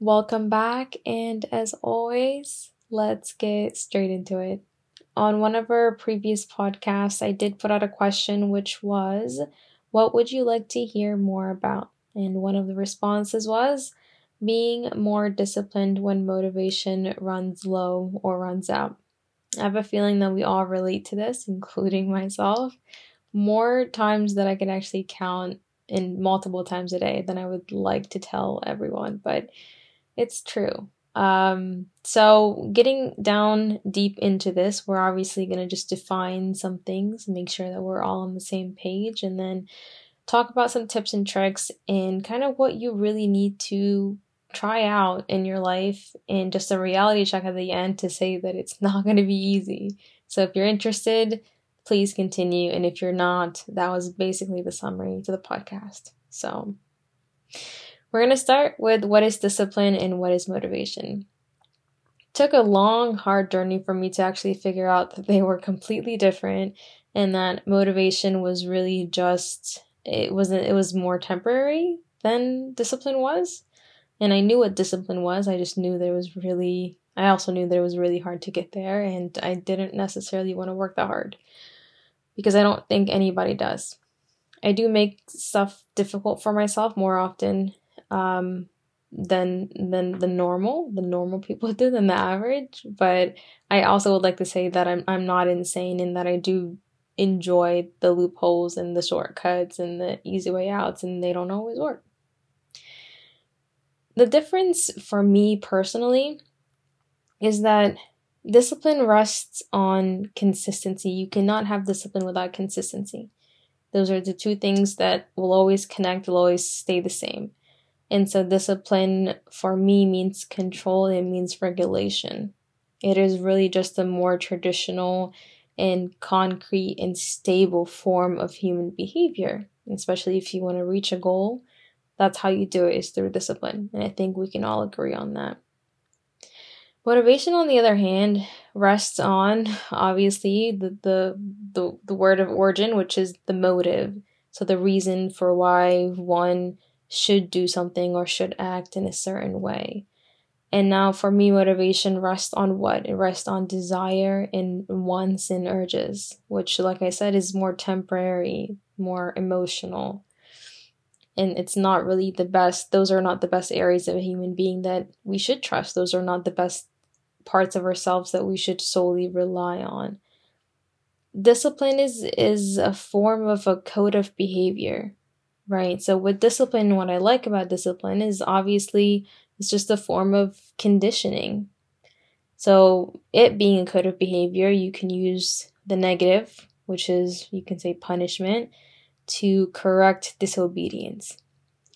Welcome back, and as always, let's get straight into it. On one of our previous podcasts, I did put out a question which was, What would you like to hear more about? And one of the responses was, Being more disciplined when motivation runs low or runs out. I have a feeling that we all relate to this, including myself, more times that I can actually count in multiple times a day than I would like to tell everyone. But it's true. Um, so, getting down deep into this, we're obviously going to just define some things, make sure that we're all on the same page, and then talk about some tips and tricks and kind of what you really need to try out in your life and just a reality check at the end to say that it's not going to be easy. So, if you're interested, please continue. And if you're not, that was basically the summary to the podcast. So, we're going to start with what is discipline and what is motivation. It took a long, hard journey for me to actually figure out that they were completely different and that motivation was really just it wasn't it was more temporary than discipline was. And I knew what discipline was. I just knew that it was really I also knew that it was really hard to get there and I didn't necessarily want to work that hard because I don't think anybody does. I do make stuff difficult for myself more often um, than than the normal the normal people do than the average. But i also would like to say that i'm i'm not insane in that i do enjoy the loopholes and the shortcuts and the easy way outs and they don't always work. The difference for me personally is that discipline rests on consistency. You cannot have discipline without consistency. Those are the two things that will always connect will always stay the same and so, discipline for me means control, it means regulation. It is really just a more traditional and concrete and stable form of human behavior, especially if you want to reach a goal. That's how you do it is through discipline. And I think we can all agree on that. Motivation, on the other hand, rests on obviously the, the the the word of origin, which is the motive. So the reason for why one should do something or should act in a certain way. And now for me, motivation rests on what? It rests on desire and wants and urges, which, like I said, is more temporary, more emotional. And it's not really the best, those are not the best areas of a human being that we should trust. Those are not the best parts of ourselves that we should solely rely on. Discipline is, is a form of a code of behavior right? So with discipline, what I like about discipline is obviously it's just a form of conditioning. So it being a code of behavior, you can use the negative, which is you can say punishment, to correct disobedience.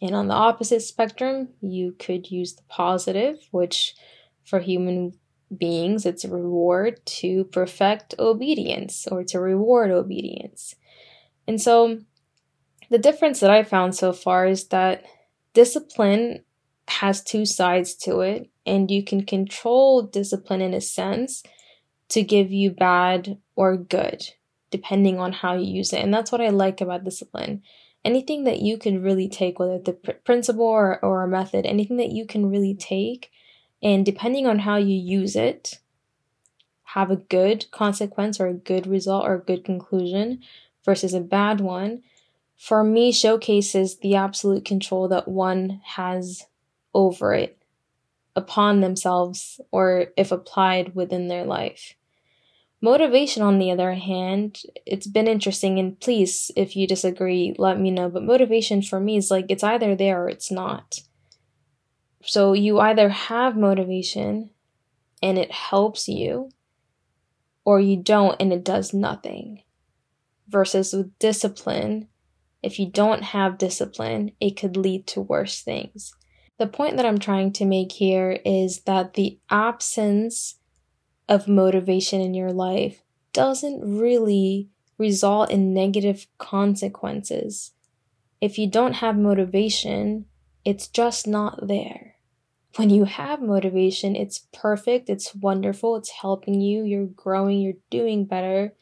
And on the opposite spectrum, you could use the positive, which for human beings, it's a reward to perfect obedience or to reward obedience. And so the difference that I found so far is that discipline has two sides to it, and you can control discipline in a sense to give you bad or good, depending on how you use it. And that's what I like about discipline. Anything that you can really take, whether pr- principle or, or a method, anything that you can really take, and depending on how you use it, have a good consequence or a good result or a good conclusion versus a bad one for me showcases the absolute control that one has over it upon themselves or if applied within their life. Motivation, on the other hand, it's been interesting, and please, if you disagree, let me know. But motivation for me is like it's either there or it's not. So you either have motivation and it helps you, or you don't and it does nothing. Versus with discipline, if you don't have discipline, it could lead to worse things. The point that I'm trying to make here is that the absence of motivation in your life doesn't really result in negative consequences. If you don't have motivation, it's just not there. When you have motivation, it's perfect, it's wonderful, it's helping you, you're growing, you're doing better,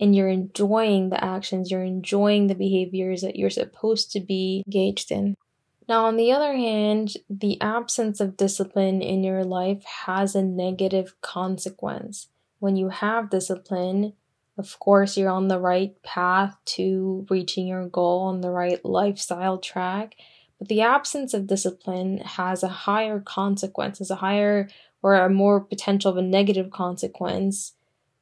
and you're enjoying the actions, you're enjoying the behaviors that you're supposed to be engaged in. Now, on the other hand, the absence of discipline in your life has a negative consequence. When you have discipline, of course, you're on the right path to reaching your goal on the right lifestyle track. But the absence of discipline has a higher consequence, has a higher or a more potential of a negative consequence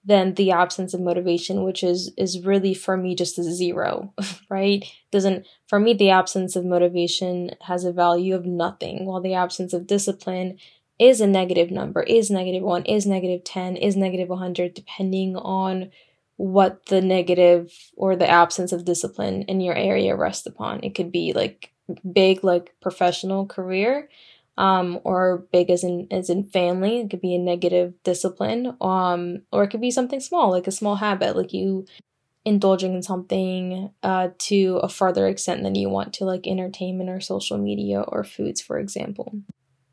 than the absence of motivation which is is really for me just a zero right? Doesn't for me the absence of motivation has a value of nothing while the absence of discipline is a negative number is negative 1 is negative 10 is negative 100 depending on what the negative or the absence of discipline in your area rests upon. It could be like big like professional career um, or big as in as in family. It could be a negative discipline, um, or it could be something small, like a small habit, like you indulging in something uh, to a further extent than you want to, like entertainment or social media or foods, for example.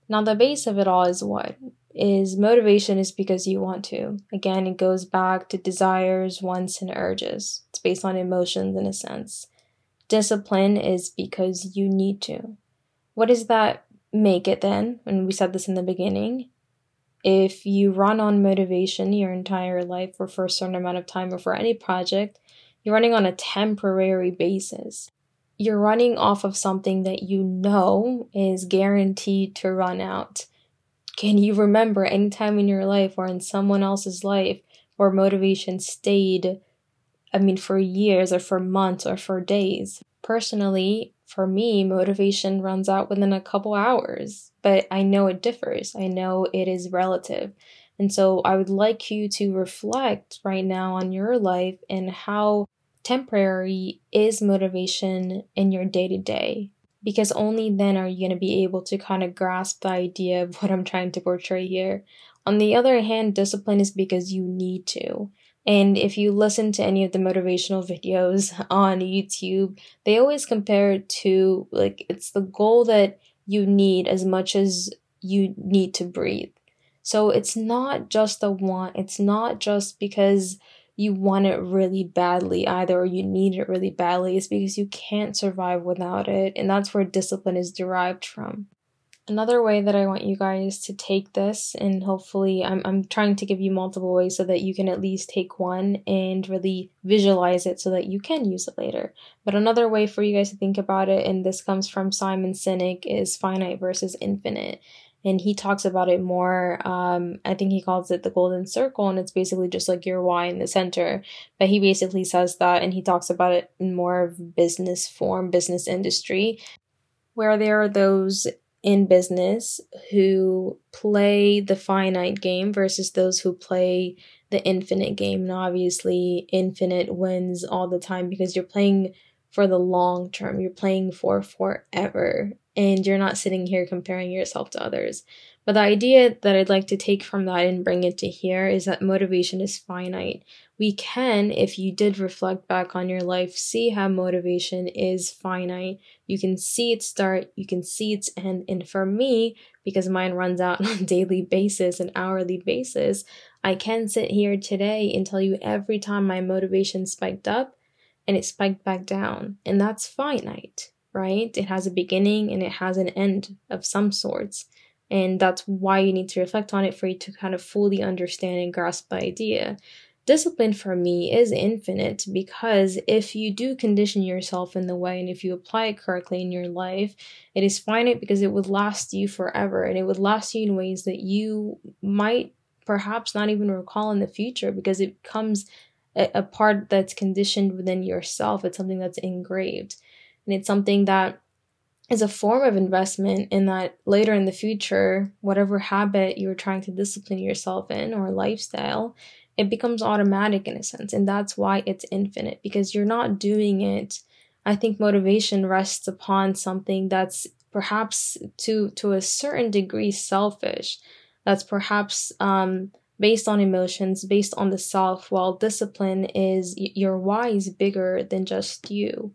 Now, the base of it all is what? Is motivation is because you want to. Again, it goes back to desires, wants, and urges. It's based on emotions in a sense. Discipline is because you need to. What is that make it then, and we said this in the beginning, if you run on motivation your entire life or for a certain amount of time or for any project, you're running on a temporary basis. You're running off of something that you know is guaranteed to run out. Can you remember any time in your life or in someone else's life where motivation stayed, I mean, for years or for months or for days? Personally, for me, motivation runs out within a couple hours, but I know it differs. I know it is relative. And so I would like you to reflect right now on your life and how temporary is motivation in your day to day. Because only then are you going to be able to kind of grasp the idea of what I'm trying to portray here. On the other hand, discipline is because you need to. And if you listen to any of the motivational videos on YouTube, they always compare it to like it's the goal that you need as much as you need to breathe. So it's not just a want, it's not just because you want it really badly either or you need it really badly. It's because you can't survive without it. And that's where discipline is derived from. Another way that I want you guys to take this, and hopefully, I'm, I'm trying to give you multiple ways so that you can at least take one and really visualize it so that you can use it later. But another way for you guys to think about it, and this comes from Simon Sinek, is finite versus infinite. And he talks about it more. Um, I think he calls it the golden circle, and it's basically just like your why in the center. But he basically says that, and he talks about it in more of business form, business industry, where there are those in business who play the finite game versus those who play the infinite game. And obviously, infinite wins all the time because you're playing for the long term, you're playing for forever, and you're not sitting here comparing yourself to others. But the idea that I'd like to take from that and bring it to here is that motivation is finite. We can, if you did reflect back on your life, see how motivation is finite. You can see its start, you can see its end. And for me, because mine runs out on a daily basis, an hourly basis, I can sit here today and tell you every time my motivation spiked up and it spiked back down. And that's finite, right? It has a beginning and it has an end of some sorts. And that's why you need to reflect on it for you to kind of fully understand and grasp the idea. Discipline for me is infinite because if you do condition yourself in the way and if you apply it correctly in your life, it is finite because it would last you forever and it would last you in ways that you might perhaps not even recall in the future because it becomes a, a part that's conditioned within yourself. It's something that's engraved and it's something that is a form of investment in that later in the future, whatever habit you're trying to discipline yourself in or lifestyle, it becomes automatic in a sense. And that's why it's infinite because you're not doing it. I think motivation rests upon something that's perhaps to to a certain degree selfish. That's perhaps um, based on emotions, based on the self, while discipline is your why is bigger than just you.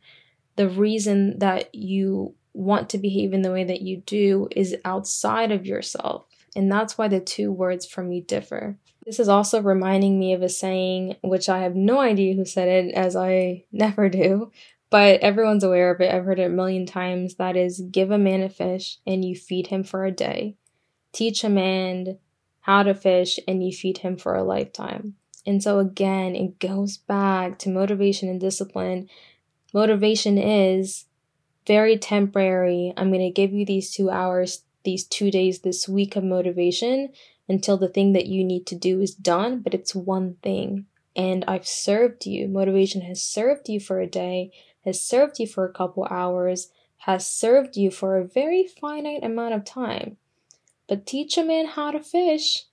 The reason that you want to behave in the way that you do is outside of yourself. And that's why the two words for me differ. This is also reminding me of a saying, which I have no idea who said it, as I never do, but everyone's aware of it. I've heard it a million times. That is, give a man a fish and you feed him for a day. Teach a man how to fish and you feed him for a lifetime. And so, again, it goes back to motivation and discipline. Motivation is very temporary. I'm going to give you these two hours, these two days, this week of motivation until the thing that you need to do is done, but it's one thing. And I've served you. Motivation has served you for a day, has served you for a couple hours, has served you for a very finite amount of time. But teach a man how to fish,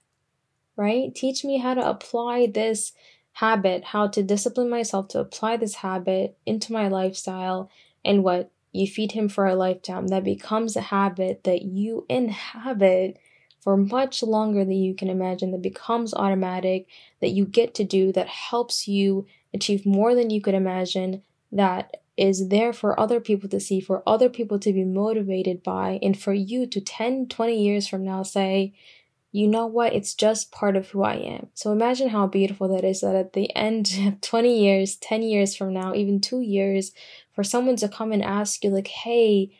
right? Teach me how to apply this habit, how to discipline myself to apply this habit into my lifestyle, and what you feed him for a lifetime. That becomes a habit that you inhabit for much longer than you can imagine, that becomes automatic, that you get to do, that helps you achieve more than you could imagine, that is there for other people to see, for other people to be motivated by, and for you to 10, 20 years from now say, you know what, it's just part of who I am. So imagine how beautiful that is that at the end of 20 years, 10 years from now, even two years, for someone to come and ask you, like, hey,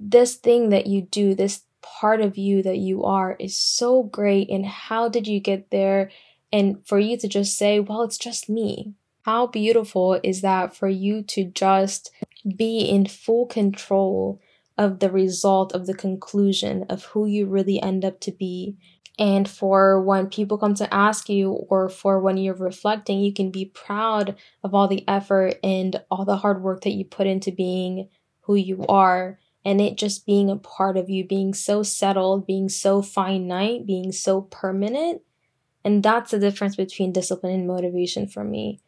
this thing that you do, this part of you that you are is so great, and how did you get there? And for you to just say, well, it's just me. How beautiful is that for you to just be in full control of the result of the conclusion of who you really end up to be. And for when people come to ask you, or for when you're reflecting, you can be proud of all the effort and all the hard work that you put into being who you are. And it just being a part of you, being so settled, being so finite, being so permanent. And that's the difference between discipline and motivation for me,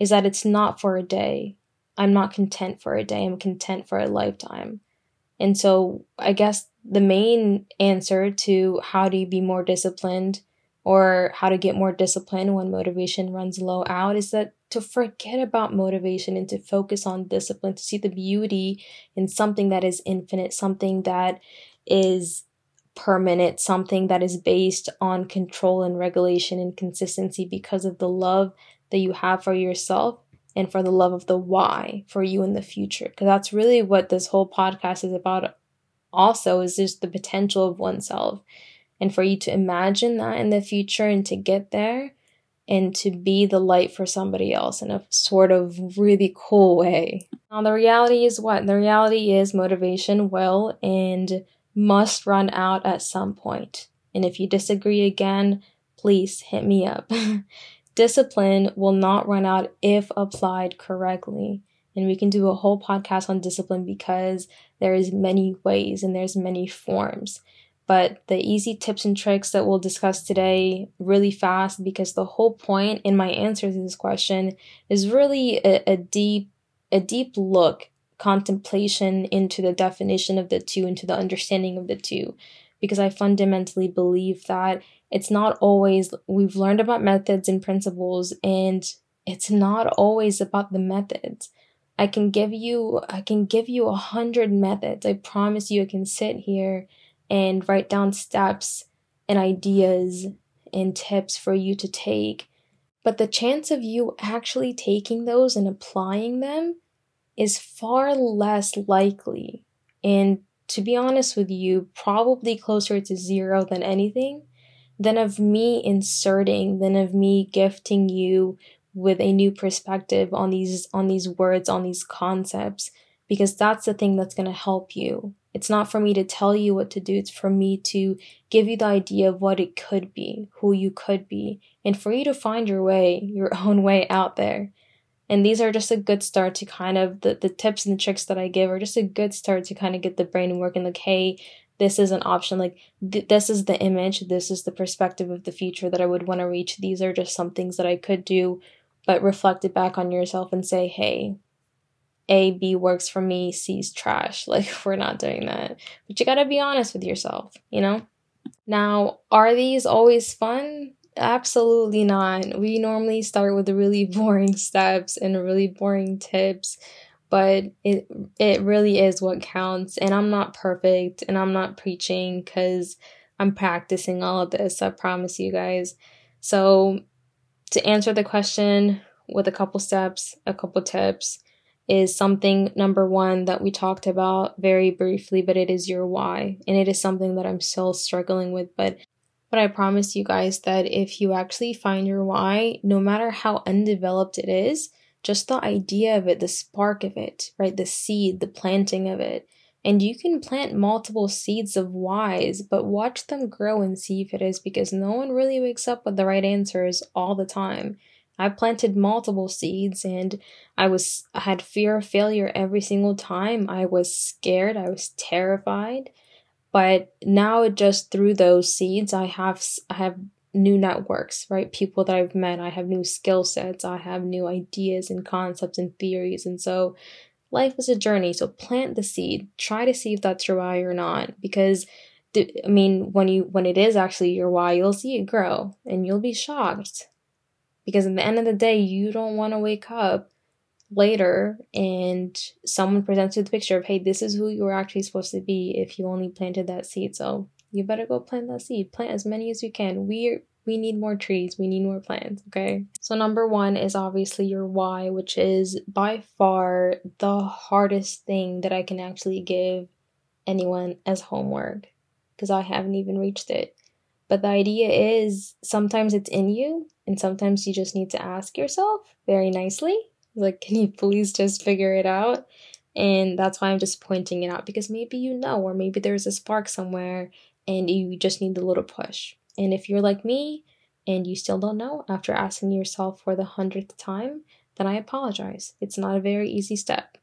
is that it's not for a day. I'm not content for a day, I'm content for a lifetime. And so I guess the main answer to how do you be more disciplined or how to get more discipline when motivation runs low out is that to forget about motivation and to focus on discipline, to see the beauty in something that is infinite, something that is permanent, something that is based on control and regulation and consistency because of the love that you have for yourself and for the love of the why for you in the future. Because that's really what this whole podcast is about, also, is just the potential of oneself. And for you to imagine that in the future and to get there and to be the light for somebody else in a sort of really cool way. Now, the reality is what? The reality is motivation will and must run out at some point. And if you disagree again, please hit me up. Discipline will not run out if applied correctly. And we can do a whole podcast on discipline because there is many ways and there's many forms. But the easy tips and tricks that we'll discuss today really fast because the whole point in my answer to this question is really a, a deep a deep look contemplation into the definition of the two into the understanding of the two because I fundamentally believe that it's not always, we've learned about methods and principles, and it's not always about the methods. I can give you, I can give you a hundred methods. I promise you, I can sit here and write down steps and ideas and tips for you to take. But the chance of you actually taking those and applying them is far less likely. And to be honest with you, probably closer to zero than anything than of me inserting, than of me gifting you with a new perspective on these on these words, on these concepts, because that's the thing that's going to help you. It's not for me to tell you what to do, it's for me to give you the idea of what it could be, who you could be, and for you to find your way, your own way out there. And these are just a good start to kind of the, the tips and the tricks that I give are just a good start to kind of get the brain working like, hey, this is an option like th- this is the image this is the perspective of the future that i would want to reach. These are just some things that i could do but reflect it back on yourself and say hey a b works for me c's trash. Like we're not doing that. But you got to be honest with yourself you know? Now are these always fun? Absolutely not. We normally start with the really boring steps and really boring tips but it it really is what counts and I'm not perfect and I'm not preaching cuz I'm practicing all of this I promise you guys so to answer the question with a couple steps a couple tips is something number one that we talked about very briefly, but it is your why. And it is something that I'm still struggling with. But but I promise you guys that if you actually find your why, no matter how undeveloped it is, just the idea of it, the spark of it, right? The seed, the planting of it. And you can plant multiple seeds of whys, but watch them grow and see if it is because no one really wakes up with the right answers all the time. I planted multiple seeds and I was I had fear of failure every single time. I was scared, I was terrified. But now just through those seeds I have I have new networks, right? People that I've met, I have new skill sets, I have new ideas and concepts and theories. And so life is a journey. So plant the seed. Try to see if that's your why or not because I mean, when you when it is actually your why, you'll see it grow and you'll be shocked because at the end of the day, you don't want to wake up later and someone presents you the picture of, hey, this is who you were actually supposed to be if you only planted that seed. So you better go plant that seed. Plant as many as you can. We we need more trees. We need more plants. Okay. So number one is obviously your why, which is by far the hardest thing that I can actually give anyone as homework because I haven't even reached it. But the idea is sometimes it's in you and sometimes you just need to ask yourself very nicely, like, can you please just figure it out? And that's why I'm just pointing it out because maybe you know, or maybe there's a spark somewhere and you just need the little push. And if you're like me and you still don't know after asking yourself for the hundredth time, then I apologize. It's not a very easy step.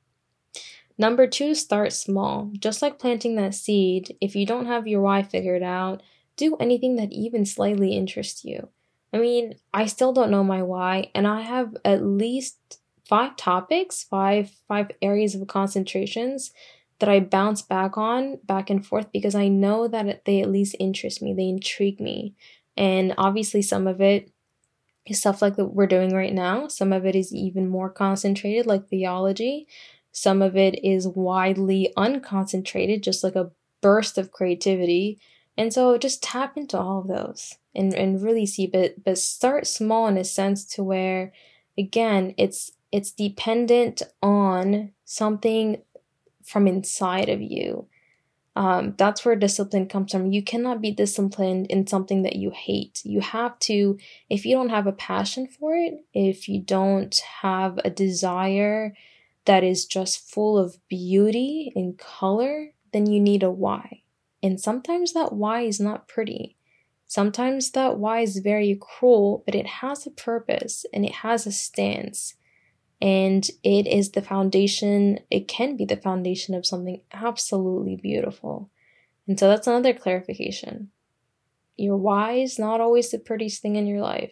Number two, start small. Just like planting that seed, if you don't have your why figured out, do anything that even slightly interests you. I mean, I still don't know my why, and I have at least five topics, five five areas of concentrations that I bounce back on back and forth because I know that they at least interest me, they intrigue me. And obviously some of it is stuff like that we're doing right now. Some of it is even more concentrated like theology. Some of it is widely unconcentrated, just like a burst of creativity. And so just tap into all of those and, and really see but but start small in a sense to where again it's it's dependent on something from inside of you. Um, that's where discipline comes from. You cannot be disciplined in something that you hate. You have to if you don't have a passion for it if you don't have a desire that is just full of beauty and color then you need a why. And sometimes that why is not pretty. Sometimes that why is very cruel, but it has a purpose and it has a stance. And it is the foundation, it can be the foundation of something absolutely beautiful. And so that's another clarification. Your why is not always the prettiest thing in your life.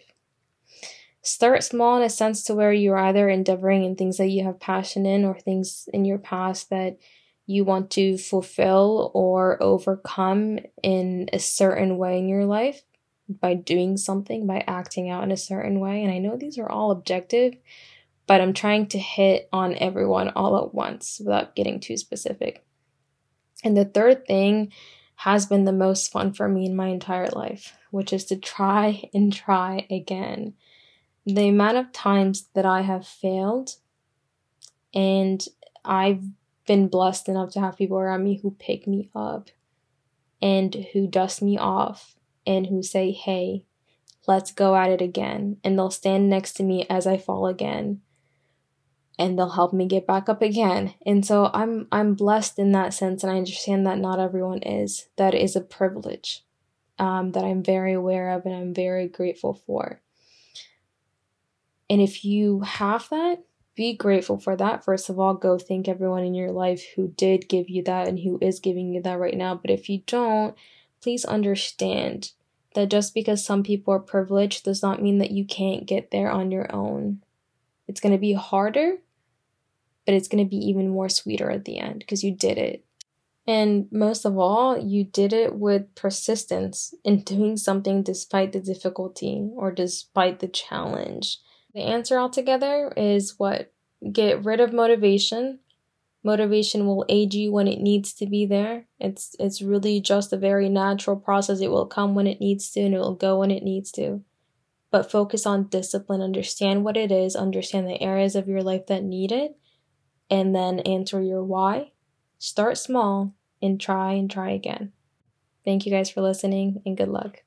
Start small in a sense to where you're either endeavoring in things that you have passion in or things in your past that you want to fulfill or overcome in a certain way in your life by doing something, by acting out in a certain way. And I know these are all objective, but I'm trying to hit on everyone all at once without getting too specific. And the third thing has been the most fun for me in my entire life, which is to try and try again. The amount of times that I have failed and I've been blessed enough to have people around me who pick me up and who dust me off and who say, hey, let's go at it again. And they'll stand next to me as I fall again. And they'll help me get back up again. And so I'm I'm blessed in that sense, and I understand that not everyone is. That is a privilege um, that I'm very aware of and I'm very grateful for. And if you have that, be grateful for that. First of all, go thank everyone in your life who did give you that and who is giving you that right now. But if you don't, please understand that just because some people are privileged does not mean that you can't get there on your own. It's going to be harder, but it's going to be even more sweeter at the end because you did it. And most of all, you did it with persistence in doing something despite the difficulty or despite the challenge. The answer altogether is what? Get rid of motivation. Motivation will aid you when it needs to be there. It's it's really just a very natural process. It will come when it needs to and it will go when it needs to. But focus on discipline, understand what it is, understand the areas of your life that need it, and then answer your why. Start small and try and try again. Thank you guys for listening and good luck.